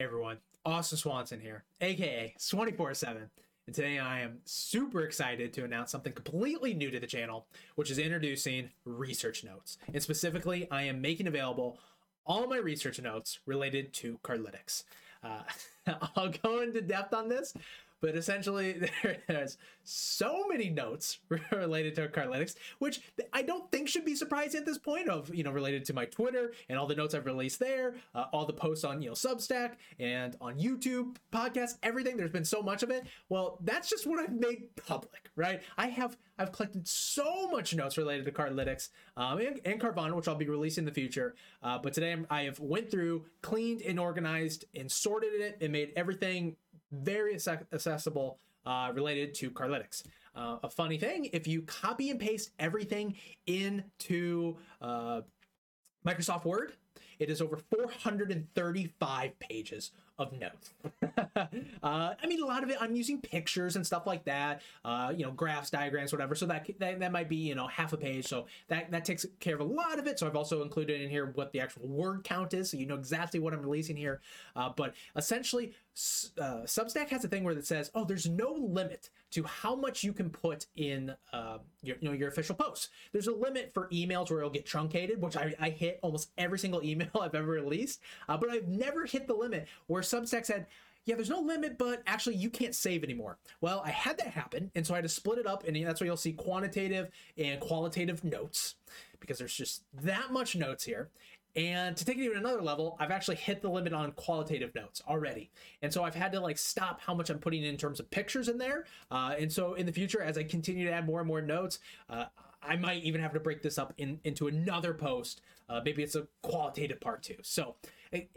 Hey everyone, Austin Swanson here, aka Swany 7 and today I am super excited to announce something completely new to the channel, which is introducing research notes. And specifically, I am making available all my research notes related to Cardlytics. Uh, I'll go into depth on this, but essentially there's so many notes related to Cardlytics, which I don't think should be surprising at this point of, you know, related to my Twitter and all the notes I've released there, uh, all the posts on, you know, Substack and on YouTube, podcasts, everything. There's been so much of it. Well, that's just what I've made public, right? I have, I've collected so much notes related to Cardlytics um, and, and Carvana, which I'll be releasing in the future. Uh, but today I'm, I have went through, cleaned and organized and sorted it and made everything very accessible uh, related to Cardlytics. Uh, a funny thing, if you copy and paste everything into uh, Microsoft Word, it is over 435 pages of notes. uh, I mean, a lot of it I'm using pictures and stuff like that, uh, you know, graphs, diagrams, whatever. So that, that that might be you know half a page. So that that takes care of a lot of it. So I've also included in here what the actual word count is, so you know exactly what I'm releasing here. Uh, but essentially, uh, Substack has a thing where it says, oh, there's no limit to how much you can put in uh, your you know your official posts. There's a limit for emails where it'll get truncated, which I, I hit almost every single email I've ever released, uh, but I've never hit the limit where Substack said, yeah, there's no limit, but actually you can't save anymore. Well, I had that happen, and so I had to split it up, and that's where you'll see quantitative and qualitative notes because there's just that much notes here. And to take it even another level, I've actually hit the limit on qualitative notes already. And so I've had to like stop how much I'm putting in terms of pictures in there. Uh, and so in the future, as I continue to add more and more notes, uh, I might even have to break this up in, into another post. Uh, maybe it's a qualitative part too. So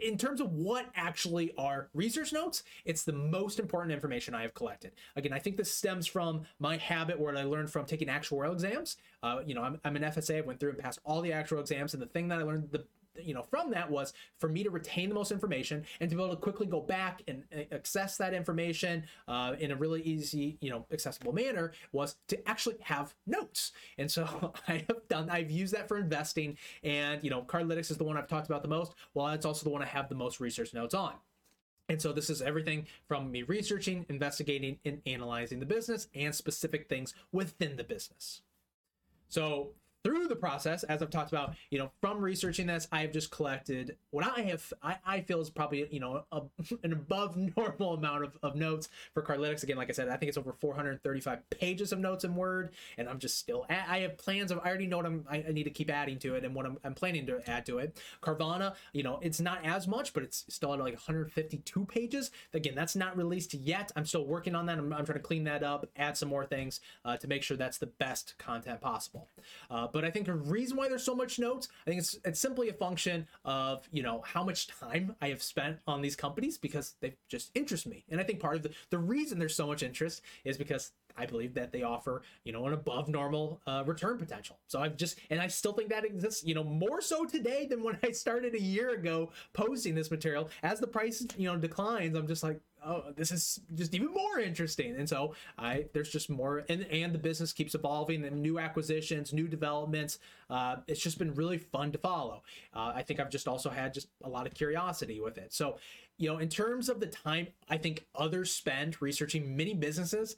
in terms of what actually are research notes, it's the most important information I have collected. Again, I think this stems from my habit where I learned from taking actuarial exams. Uh, you know, I'm, I'm an FSA, I went through and passed all the actuarial exams, and the thing that I learned the you know from that was for me to retain the most information and to be able to quickly go back and access that information uh, in a really easy you know accessible manner was to actually have notes and so i have done i've used that for investing and you know cardlytics is the one i've talked about the most well it's also the one i have the most research notes on and so this is everything from me researching, investigating, and analyzing the business and specific things within the business. So through the process, as I've talked about, you know, from researching this, I have just collected what I have, I, I feel is probably, you know, a, an above normal amount of, of notes for Cardlytics. Again, like I said, I think it's over 435 pages of notes in Word, and I'm just still, I have plans of, I already know what I'm, I need to keep adding to it and what I'm, I'm planning to add to it. Carvana, you know, it's not as much, but it's still at like 152 pages. Again, that's not released yet. I'm still working on that. I'm, I'm trying to clean that up, add some more things uh, to make sure that's the best content possible. Uh, but I think the reason why there's so much notes, I think it's it's simply a function of you know how much time I have spent on these companies because they just interest me, and I think part of the the reason there's so much interest is because I believe that they offer, you know, an above normal uh, return potential. So I've just, and I still think that exists, you know, more so today than when I started a year ago posting this material. As the price, you know, declines, I'm just like, oh, this is just even more interesting. And so I there's just more and and the business keeps evolving and new acquisitions, new developments. Uh, it's just been really fun to follow. Uh, I think I've just also had just a lot of curiosity with it. So, you know, in terms of the time I think others spend researching many businesses,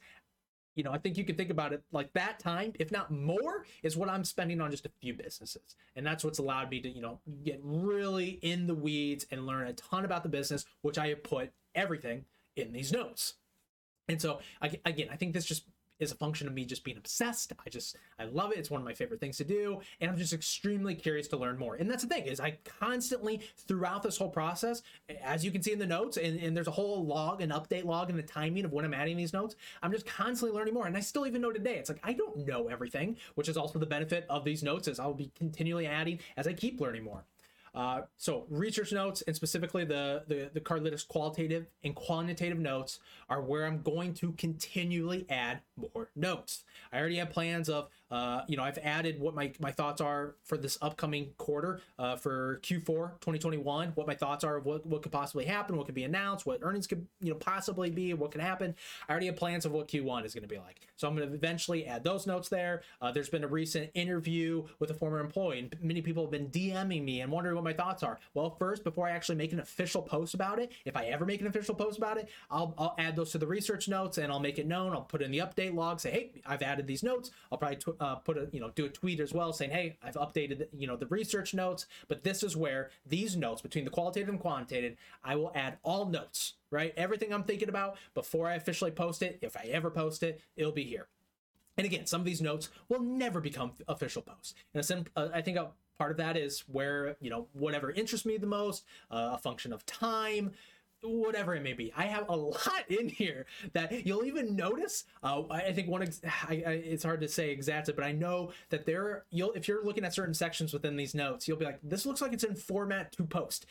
you know, I think you can think about it like that time, if not more, is what I'm spending on just a few businesses. And that's what's allowed me to, you know, get really in the weeds and learn a ton about the business, which I have put everything in these notes. And so again, I think this just is a function of me just being obsessed. I just I love it. It's one of my favorite things to do, and I'm just extremely curious to learn more. And that's the thing is I constantly throughout this whole process, as you can see in the notes, and, and there's a whole log, an update log, and the timing of when I'm adding these notes. I'm just constantly learning more, and I still even know today. It's like I don't know everything, which is also the benefit of these notes, is I'll be continually adding as I keep learning more. Uh, so research notes and specifically the, the, the Cardlytics qualitative and quantitative notes are where I'm going to continually add more notes. I already have plans of Uh, you know, I've added what my, my thoughts are for this upcoming quarter uh, for Q4 2021, what my thoughts are of what, what could possibly happen, what could be announced, what earnings could, you know, possibly be, what can happen. I already have plans of what Q1 is going to be like. So I'm going to eventually add those notes there. Uh, there's been a recent interview with a former employee, and many people have been DMing me and wondering what my thoughts are. Well, first, before I actually make an official post about it, if I ever make an official post about it, I'll, I'll add those to the research notes and I'll make it known. I'll put in the update log, say, hey, I've added these notes. I'll probably tw- uh, put a, you know, do a tweet as well saying, hey, I've updated, you know, the research notes, but this is where these notes between the qualitative and quantitative, I will add all notes, right? Everything I'm thinking about before I officially post it, if I ever post it, it'll be here. And again, some of these notes will never become official posts. And uh, I think a part of that is where, you know, whatever interests me the most, uh, a function of time, whatever it may be. I have a lot in here that you'll even notice. Uh, I think one, ex- I, I, it's hard to say exactly, but I know that there, you'll, if you're looking at certain sections within these notes, you'll be like, this looks like it's in format to post.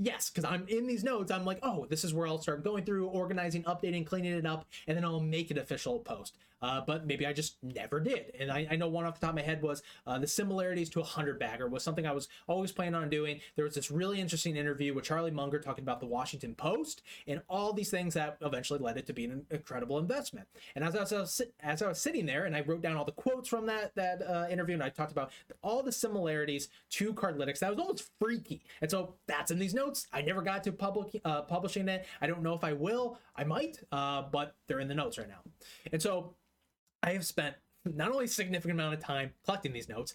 Yes, because I'm in these notes. I'm like, oh, this is where I'll start going through, organizing, updating, cleaning it up, and then I'll make an official post. Uh, but maybe I just never did. And I, I, know one off the top of my head was uh, the similarities to a hundred bagger was something I was always planning on doing. There was this really interesting interview with Charlie Munger talking about the Washington Post and all these things that eventually led it to be an incredible investment. And as I was as I was sitting there and I wrote down all the quotes from that that uh, interview and I talked about all the similarities to Cardlytics, that was almost freaky. And so that's in these notes. I never got to public uh, publishing it. I don't know if I will. I might, uh, but they're in the notes right now. And so I have spent not only a significant amount of time collecting these notes,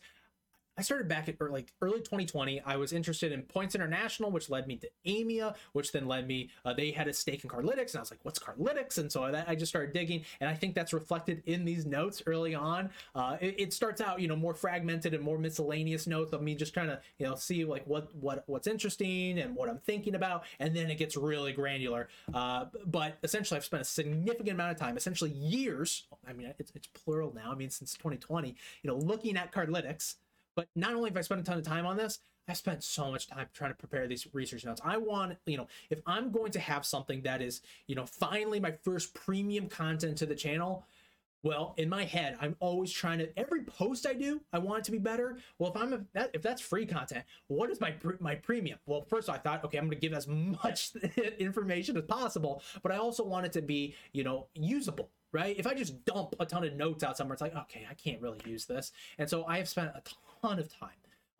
I started back at like early 2020. I was interested in Points International, which led me to Aimia, which then led me. Uh, they had a stake in Cardlytics, and I was like, "What's Cardlytics?" And so I, I just started digging, and I think that's reflected in these notes early on. Uh, it, it, starts out, you know, more fragmented and more miscellaneous notes of me just trying to, you know, see like what what what's interesting and what I'm thinking about, and then it gets really granular. Uh, but essentially, I've spent a significant amount of time, essentially years. I mean, it's, it's plural now. I mean, since 2020, you know, looking at Cardlytics but not only have I spent a ton of time on this, I spent so much time trying to prepare these research notes. I want, you know, if I'm going to have something that is, you know, finally my first premium content to the channel, well, in my head, I'm always trying to every post I do, I want it to be better. Well, if I'm a, if that's free content, what is my my premium? Well, first I thought, okay, I'm going to give as much information as possible, but I also want it to be, you know, usable right? If I just dump a ton of notes out somewhere, it's like, okay, I can't really use this. And so I have spent a ton of time.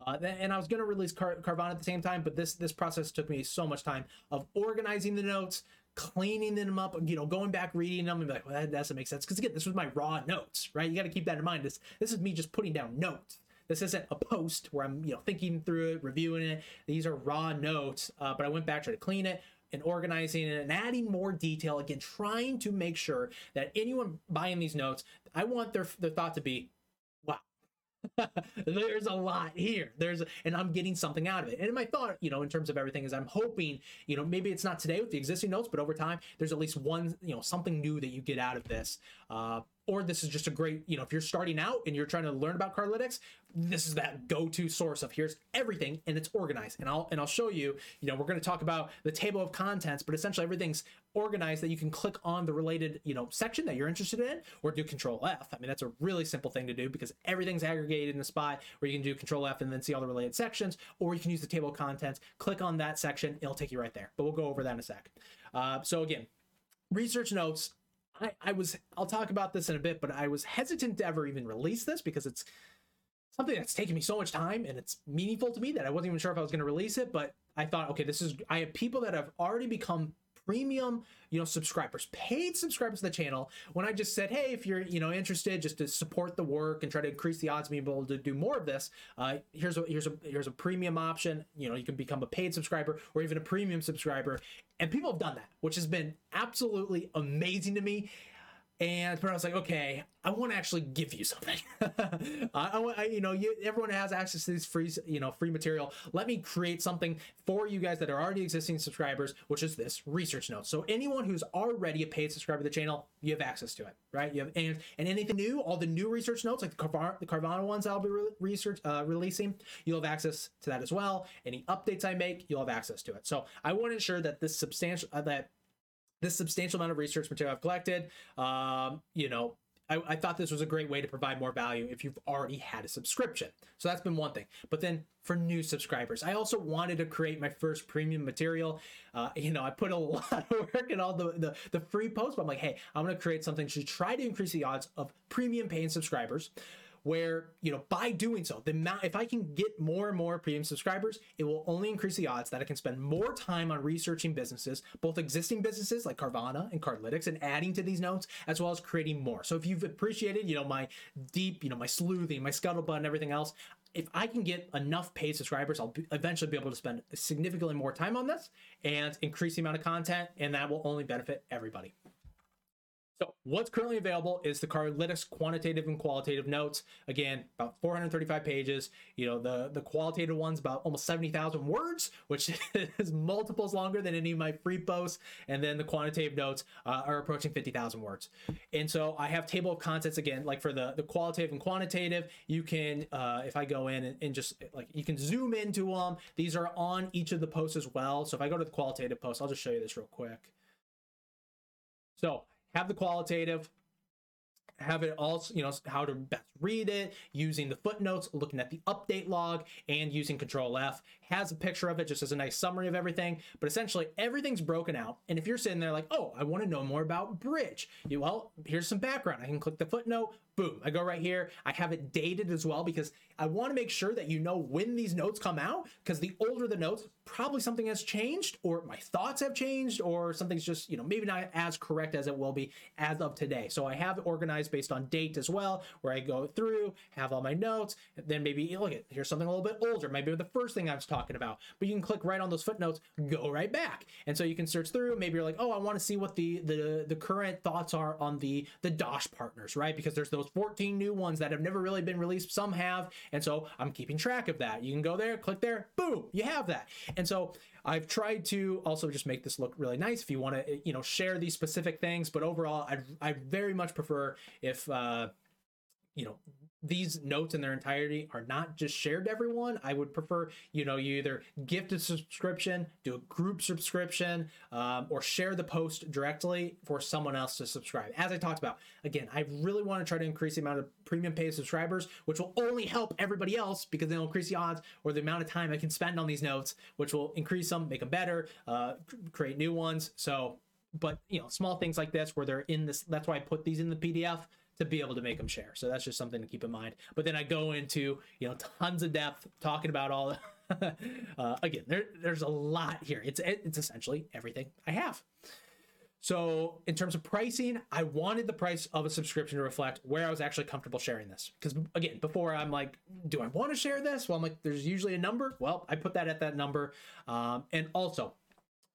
Uh, and I was going to release Car- Carvana at the same time, but this this process took me so much time of organizing the notes, cleaning them up, you know, going back, reading them, and be like, well, that doesn't make sense. Because again, this was my raw notes, right? You got to keep that in mind. This this is me just putting down notes. This isn't a post where I'm, you know, thinking through it, reviewing it. These are raw notes. Uh, but I went back, tried to clean it, and organizing it and adding more detail. Again, trying to make sure that anyone buying these notes, I want their their thought to be. there's a lot here. There's and I'm getting something out of it. And my thought, you know, in terms of everything is I'm hoping, you know, maybe it's not today with the existing notes, but over time, there's at least one, you know, something new that you get out of this. Uh, or this is just a great, you know, if you're starting out and you're trying to learn about Cardlytics, this is that go-to source of here's everything and it's organized. And I'll and I'll show you, you know, we're going to talk about the table of contents, but essentially everything's organized that you can click on the related, you know, section that you're interested in or do control F. I mean, that's a really simple thing to do because everything's aggregated in a spot where you can do control F and then see all the related sections, or you can use the table of contents, click on that section, it'll take you right there. But we'll go over that in a sec. Uh, so again, research notes I, I was I'll talk about this in a bit, but I was hesitant to ever even release this because it's something that's taken me so much time and it's meaningful to me that I wasn't even sure if I was going to release it. But I thought, okay, this is I have people that have already become premium, you know, subscribers, paid subscribers to the channel. When I just said, hey, if you're, you know, interested just to support the work and try to increase the odds of being able to do more of this, uh, here's a here's a here's a premium option. You know, you can become a paid subscriber or even a premium subscriber. And people have done that, which has been absolutely amazing to me and but I was like, okay, I want to actually give you something. I, want, you know, you, everyone has access to this free, you know, free material. Let me create something for you guys that are already existing subscribers, which is this research note. So anyone who's already a paid subscriber to the channel, you have access to it, right? You have and and anything new, all the new research notes, like the Carvana, the Carvana ones I'll be re- research uh, releasing, you'll have access to that as well. Any updates I make, you'll have access to it. So I want to ensure that this substantial uh, that this substantial amount of research material I've collected, um, you know, I, I, thought this was a great way to provide more value if you've already had a subscription. So that's been one thing. But then for new subscribers, I also wanted to create my first premium material. Uh, you know, I put a lot of work in all the, the, the free posts, but I'm like, hey, I'm going to create something to try to increase the odds of premium paying subscribers where you know by doing so the amount if i can get more and more premium subscribers it will only increase the odds that i can spend more time on researching businesses both existing businesses like carvana and cardlytics and adding to these notes as well as creating more so if you've appreciated you know my deep you know my sleuthing my scuttlebutt and everything else if I can get enough paid subscribers, I'll eventually be able to spend significantly more time on this and increase the amount of content, and that will only benefit everybody. So what's currently available is the Cardlytics quantitative and qualitative notes. Again, about 435 pages. You know, the, the qualitative one's about almost 70,000 words, which is multiples longer than any of my free posts. And then the quantitative notes uh, are approaching 50,000 words. And so I have table of contents again, like for the, the qualitative and quantitative, you can, uh, if I go in and, and just like, you can zoom into them. These are on each of the posts as well. So if I go to the qualitative post, I'll just show you this real quick. So have the qualitative, have it also, you know, how to best read it, using the footnotes, looking at the update log, and using Control F. Has a picture of it just as a nice summary of everything, but essentially everything's broken out. And if you're sitting there like, oh, I want to know more about Bridg, you well, here's some background. I can click the footnote, boom, I go right here. I have it dated as well because I want to make sure that you know when these notes come out because the older the notes, probably something has changed or my thoughts have changed or something's just, you know, maybe not as correct as it will be as of today. So I have it organized based on date as well, where I go through, have all my notes, then maybe look at here's something a little bit older, maybe the first thing I was talking about. But you can click right on those footnotes, go right back. And so you can search through, maybe you're like, oh, I want to see what the the the current thoughts are on the the Dosh partners, right? Because there's those 14 new ones that have never really been released. Some have, and so I'm keeping track of that. You can go there, click there, boom, you have that. And so I've tried to also just make this look really nice if you want to, you know, share these specific things. But overall, I I very much prefer if, uh, you know, these notes in their entirety are not just shared to everyone. I would prefer, you know, you either gift a subscription, do a group subscription, um, or share the post directly for someone else to subscribe. As I talked about, again, I really want to try to increase the amount of premium paid subscribers, which will only help everybody else because they'll increase the odds or the amount of time I can spend on these notes, which will increase them, make them better, uh, create new ones. So, but you know, small things like this where they're in this, that's why I put these in the PDF to be able to make them share. So that's just something to keep in mind. But then I go into you know tons of depth talking about all. uh, again, there, there's a lot here. It's it's essentially everything I have. So in terms of pricing, I wanted the price of a subscription to reflect where I was actually comfortable sharing this. Because again, before I'm like, do I want to share this? Well, I'm like, there's usually a number. Well, I put that at that number. Um, and also,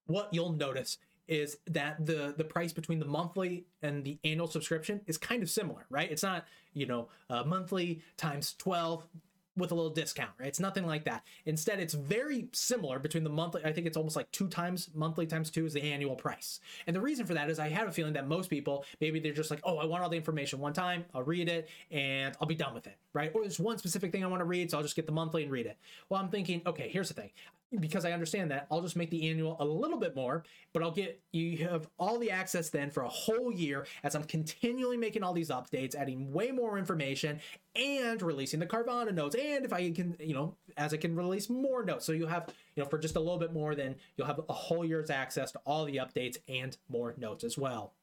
what you'll notice is that the the price between the monthly and the annual subscription is kind of similar, right? It's not you know uh, monthly times twelve with a little discount, right? It's nothing like that. Instead, it's very similar between the monthly. I think it's almost like two times monthly times two is the annual price. And the reason for that is I have a feeling that most people maybe they're just like, oh, I want all the information one time, I'll read it, and I'll be done with it, right? Or there's one specific thing I want to read, so I'll just get the monthly and read it. Well, I'm thinking, okay, here's the thing because I understand that, I'll just make the annual a little bit more, but I'll get you have all the access then for a whole year as I'm continually making all these updates, adding way more information and releasing the Carvana notes. And if I can, you know, as I can release more notes. So you'll have, you know, for just a little bit more, then you'll have a whole year's access to all the updates and more notes as well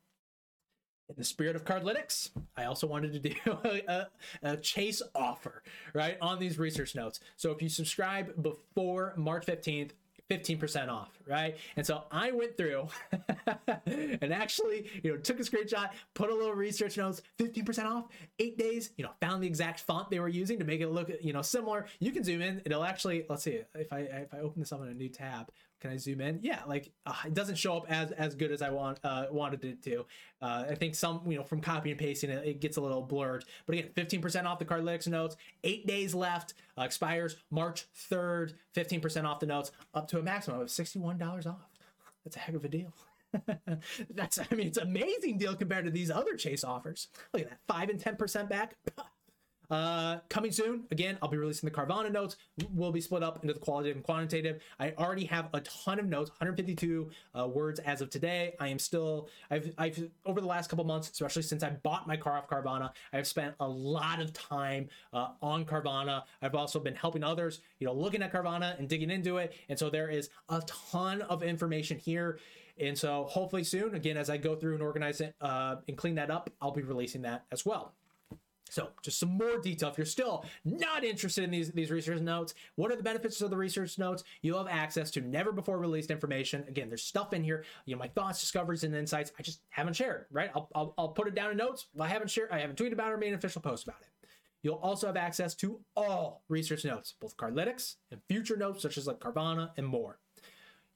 in the spirit of cardlytics i also wanted to do a, a, chase offer right on these research notes so if you subscribe before march 15th 15% off, right? And so I went through and actually, you know, took a screenshot, put a little research notes, 15% off, eight days, you know, found the exact font they were using to make it look, you know, similar. You can zoom in. It'll actually, let's see, if I if I open this up in a new tab, can I zoom in? Yeah, like uh, it doesn't show up as as good as I want uh, wanted it to. Uh, I think some you know from copy and pasting it, it gets a little blurred. But again, 15% off the Cardlytics notes. Eight days left. Uh, expires March 3rd. 15% off the notes, up to a maximum of $61 off. That's a heck of a deal. That's I mean it's an amazing deal compared to these other Chase offers. Look at that, five and 10% back. Uh, coming soon. Again, I'll be releasing the Carvana notes. Will be split up into the qualitative and quantitative. I already have a ton of notes, 152 uh, words as of today. I am still. I've I've over the last couple months, especially since I bought my car off Carvana, I've spent a lot of time uh, on Carvana. I've also been helping others, you know, looking at Carvana and digging into it. And so there is a ton of information here. And so hopefully soon, again, as I go through and organize it uh, and clean that up, I'll be releasing that as well. So, just some more detail. If you're still not interested in these, these research notes, what are the benefits of the research notes? You'll have access to never before released information. Again, there's stuff in here, you know, my thoughts, discoveries, and insights. I just haven't shared, right? I'll, I'll, I'll put it down in notes. I haven't shared, I haven't tweeted about it or made an official post about it. You'll also have access to all research notes, both Cardlytics and future notes, such as like Carvana and more.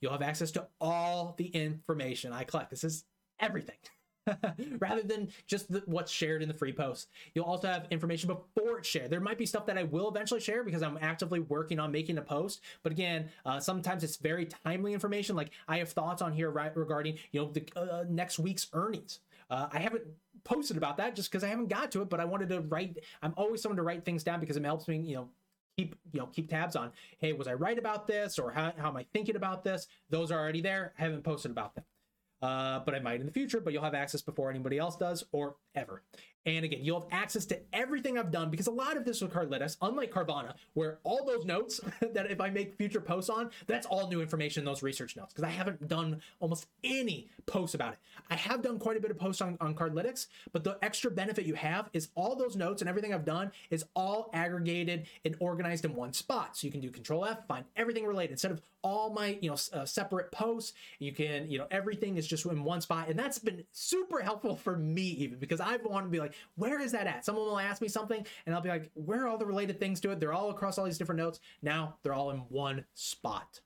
You'll have access to all the information I collect. This is everything. rather than just the, what's shared in the free post. You'll also have information before it's shared. There might be stuff that I will eventually share because I'm actively working on making a post. But again, uh, sometimes it's very timely information. Like I have thoughts on here right, regarding you know the uh, next week's earnings. Uh, I haven't posted about that just because I haven't got to it, but I wanted to write. I'm always someone to write things down because it helps me, you know, keep you know keep tabs on. Hey, was I right about this, or how, how am I thinking about this? Those are already there. I haven't posted about them uh, but I might in the future, but you'll have access before anybody else does or ever. And again, you'll have access to everything I've done because a lot of this with Cardlytics, unlike Carvana, where all those notes that if I make future posts on, that's all new information in those research notes because I haven't done almost any posts about it. I have done quite a bit of posts on, on Cardlytics, but the extra benefit you have is all those notes and everything I've done is all aggregated and organized in one spot. So you can do Control F, find everything related instead of all my you know uh, separate posts. You can you know everything is just in one spot, and that's been super helpful for me even because I've wanted to be like like, where is that at? Someone will ask me something and I'll be like, where are all the related things to it? They're all across all these different notes. Now they're all in one spot.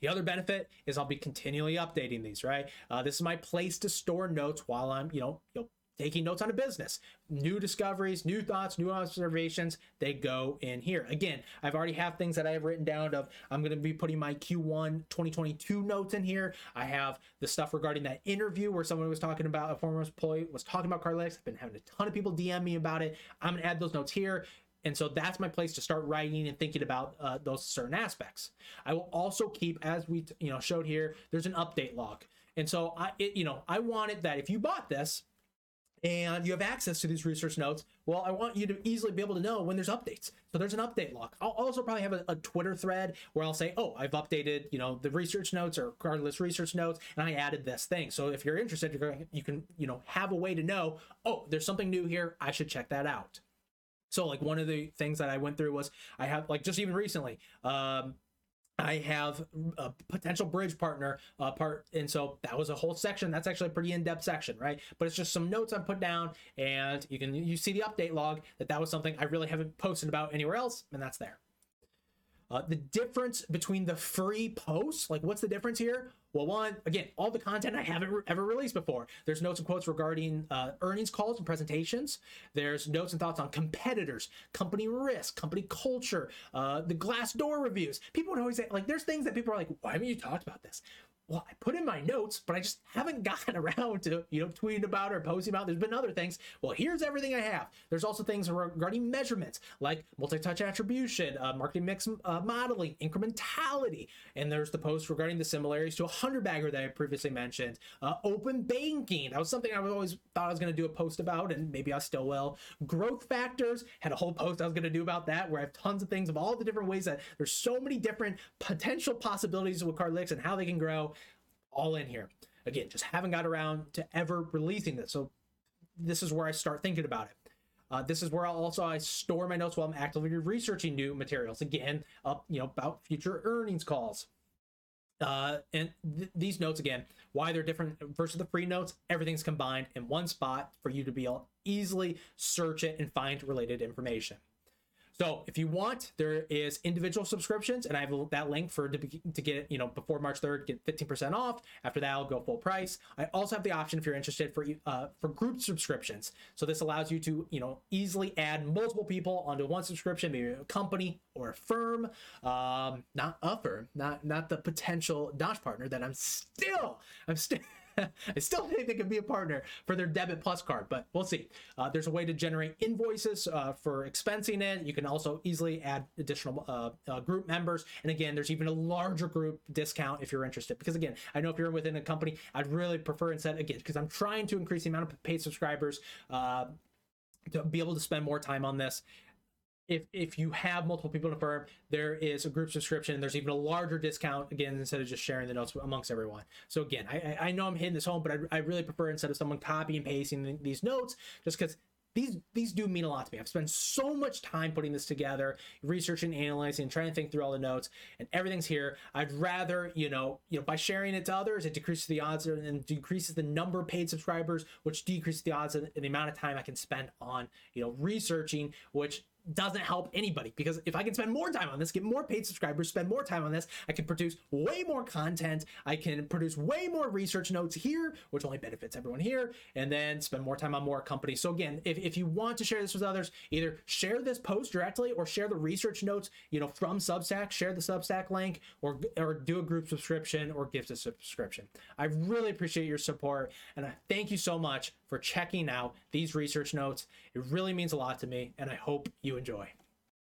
The other benefit is I'll be continually updating these, right? Uh, this is my place to store notes while I'm, you know, you know taking notes on a business. New discoveries, new thoughts, new observations, they go in here. Again, I've already have things that I have written down of I'm going to be putting my Q1 2022 notes in here. I have the stuff regarding that interview where someone was talking about a former employee was talking about Cardlytics. I've been having a ton of people DM me about it. I'm going to add those notes here. And so that's my place to start writing and thinking about uh, those certain aspects. I will also keep, as we you know showed here, there's an update log. And so I, it, you know, I wanted that if you bought this, and you have access to these research notes, well, I want you to easily be able to know when there's updates. So there's an update log. I'll also probably have a, a Twitter thread where I'll say, oh, I've updated, you know, the research notes or Cardlytics research notes, and I added this thing. So if you're interested, you're going, you can, you know, have a way to know, oh, there's something new here. I should check that out. So like one of the things that I went through was I have like just even recently, um, I have a potential Bridg partner uh, part, and so that was a whole section. That's actually a pretty in-depth section, right? But it's just some notes I put down, and you can you see the update log that that was something I really haven't posted about anywhere else, and that's there. Uh, the difference between the free posts, like what's the difference here? Well, one, again, all the content I haven't re- ever released before. There's notes and quotes regarding uh, earnings calls and presentations. There's notes and thoughts on competitors, company risk, company culture, uh, the Glassdoor reviews. People would always say, like, there's things that people are like, why haven't you talked about this? Well, I put in my notes, but I just haven't gotten around to, you know, tweeting about or posting about. There's been other things. Well, here's everything I have. There's also things regarding measurements like multi-touch attribution, uh, marketing mix uh, modeling, incrementality, and there's the post regarding the similarities to a hundred bagger that I previously mentioned. Uh, open banking. That was something I always thought I was going to do a post about, and maybe I still will. Growth factors. Had a whole post I was going to do about that, where I have tons of things of all the different ways that there's so many different potential possibilities with Cardlytics and how they can grow all in here. Again, just haven't got around to ever releasing this. So this is where I start thinking about it. Uh, this is where I'll also I store my notes while I'm actively researching new materials. Again, up you know about future earnings calls. Uh, and th- these notes again, why they're different versus the free notes. Everything's combined in one spot for you to be able easily search it and find related information. So if you want, there is individual subscriptions, and I have that link for to, to get you know before March third, get fifteen percent off. After that, I'll go full price. I also have the option if you're interested for uh, for group subscriptions. So this allows you to you know easily add multiple people onto one subscription, maybe a company or a firm, um, not a firm, not not the potential Dosh partner that I'm still I'm still. I still think they could be a partner for their debit plus card, but we'll see. Uh, there's a way to generate invoices uh, for expensing it. You can also easily add additional uh, uh, group members. And again, there's even a larger group discount if you're interested. Because again, I know if you're within a company, I'd really prefer instead, again, because I'm trying to increase the amount of paid subscribers uh, to be able to spend more time on this if if you have multiple people in a firm, there is a group subscription. There's even a larger discount again instead of just sharing the notes amongst everyone. So again, I I know I'm hitting this home, but I, I really prefer instead of someone copy and pasting these notes, just because these these do mean a lot to me. I've spent so much time putting this together, researching, analyzing, trying to think through all the notes, and everything's here. I'd rather, you know, you know, by sharing it to others, it decreases the odds and decreases the number of paid subscribers, which decreases the odds and the amount of time I can spend on, you know, researching, which doesn't help anybody because if I can spend more time on this, get more paid subscribers, spend more time on this, I can produce way more content. I can produce way more research notes here, which only benefits everyone here, and then spend more time on more companies. So again, if, if you want to share this with others, either share this post directly or share the research notes, you know, from Substack, share the Substack link or, or do a group subscription or gift a subscription. I really appreciate your support and I thank you so much for checking out these research notes. It really means a lot to me and I hope you enjoy.